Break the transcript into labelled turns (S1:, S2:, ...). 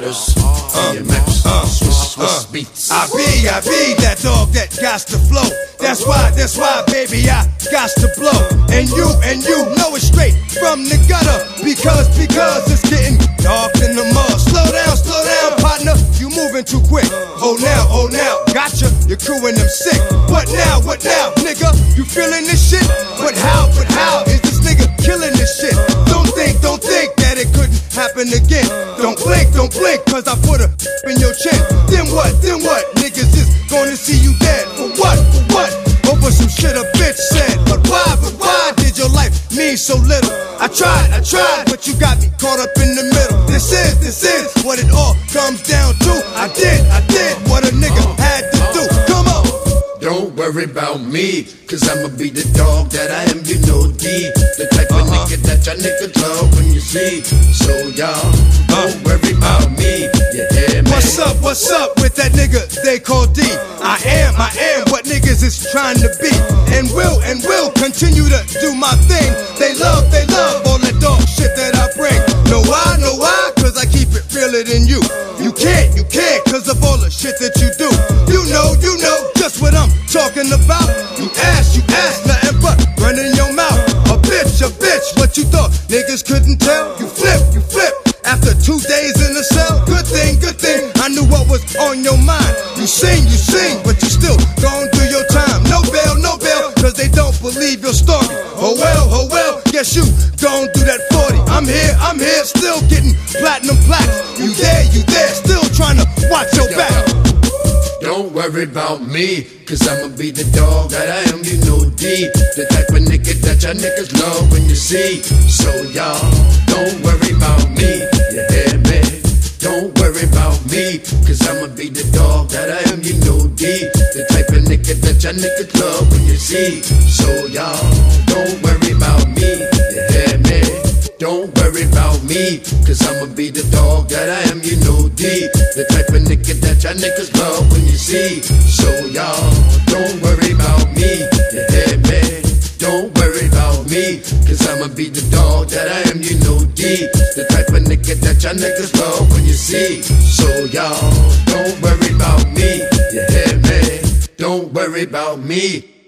S1: matters. Uh, uh, DMX, uh, Swizz, Swizz Beatz.
S2: I be, I be that dog that got to flow. That's why, that's why, baby, I got to blow. And you, and you know it straight from the gutter. Because, because it's getting dark in the mud. Slow down, slow down, partner. You moving too quick. Oh now, oh now, gotcha. Your crew and them sick. What now, what now, nigga? You feeling this shit? Happen again. Don't blink, don't blink, cause I put a in your chin. Then what, then what? Niggas is gonna see you dead. For what, for what? Over some shit a bitch said. But why, but why did your life mean so little? I tried, I tried, but you got me caught up in the middle. This is, this is what it all comes down to. I did, I did
S1: worry about me, cause I'ma be the dog that I am, you know D. The type of uh-huh. nigga that y'all niggas love when you see. So y'all, don't uh. worry about me, you hear me?
S2: What's up, what's up with that nigga they call D? I am, I am what niggas is trying to be. And will, and will continue to do my thing. They love, they love all that dog shit that I bring. Know why, know why? Cause I keep it realer than you. Talking about. You ask, you ask, nothing but running your mouth. A bitch, a bitch, what you thought niggas couldn't tell? You flip, you flip. After two days in the cell, good thing, good thing. I knew what was on your mind. You sing, you sing, but you still going through your time. No bail, no bail, cause they don't believe your story. Oh well, oh well, guess you going through that 40. I'm here, I'm here, still getting platinum plaques. You there, you there, still trying to watch your
S1: worry about me, cause I'ma be the dog that I am, you know D. The type of nigga that y'all niggas love when you see. So y'all, don't worry about me, you hear me? Don't worry about me, cause I'ma be the dog that I am, you know D. The type of nigga that y'all niggas love when you see. So y'all, don't worry about me, you hear me? Don't worry about me, cause I'ma be the dog that I am, you know D. The type of nigga that y'all niggas love see. So y'all, don't worry about me, you hear me? Don't worry about me, cause I'ma be the dog that I am, you know D. The type of nigga that y'all niggas love when you see. So y'all, don't worry about me, you hear me? Don't worry about me.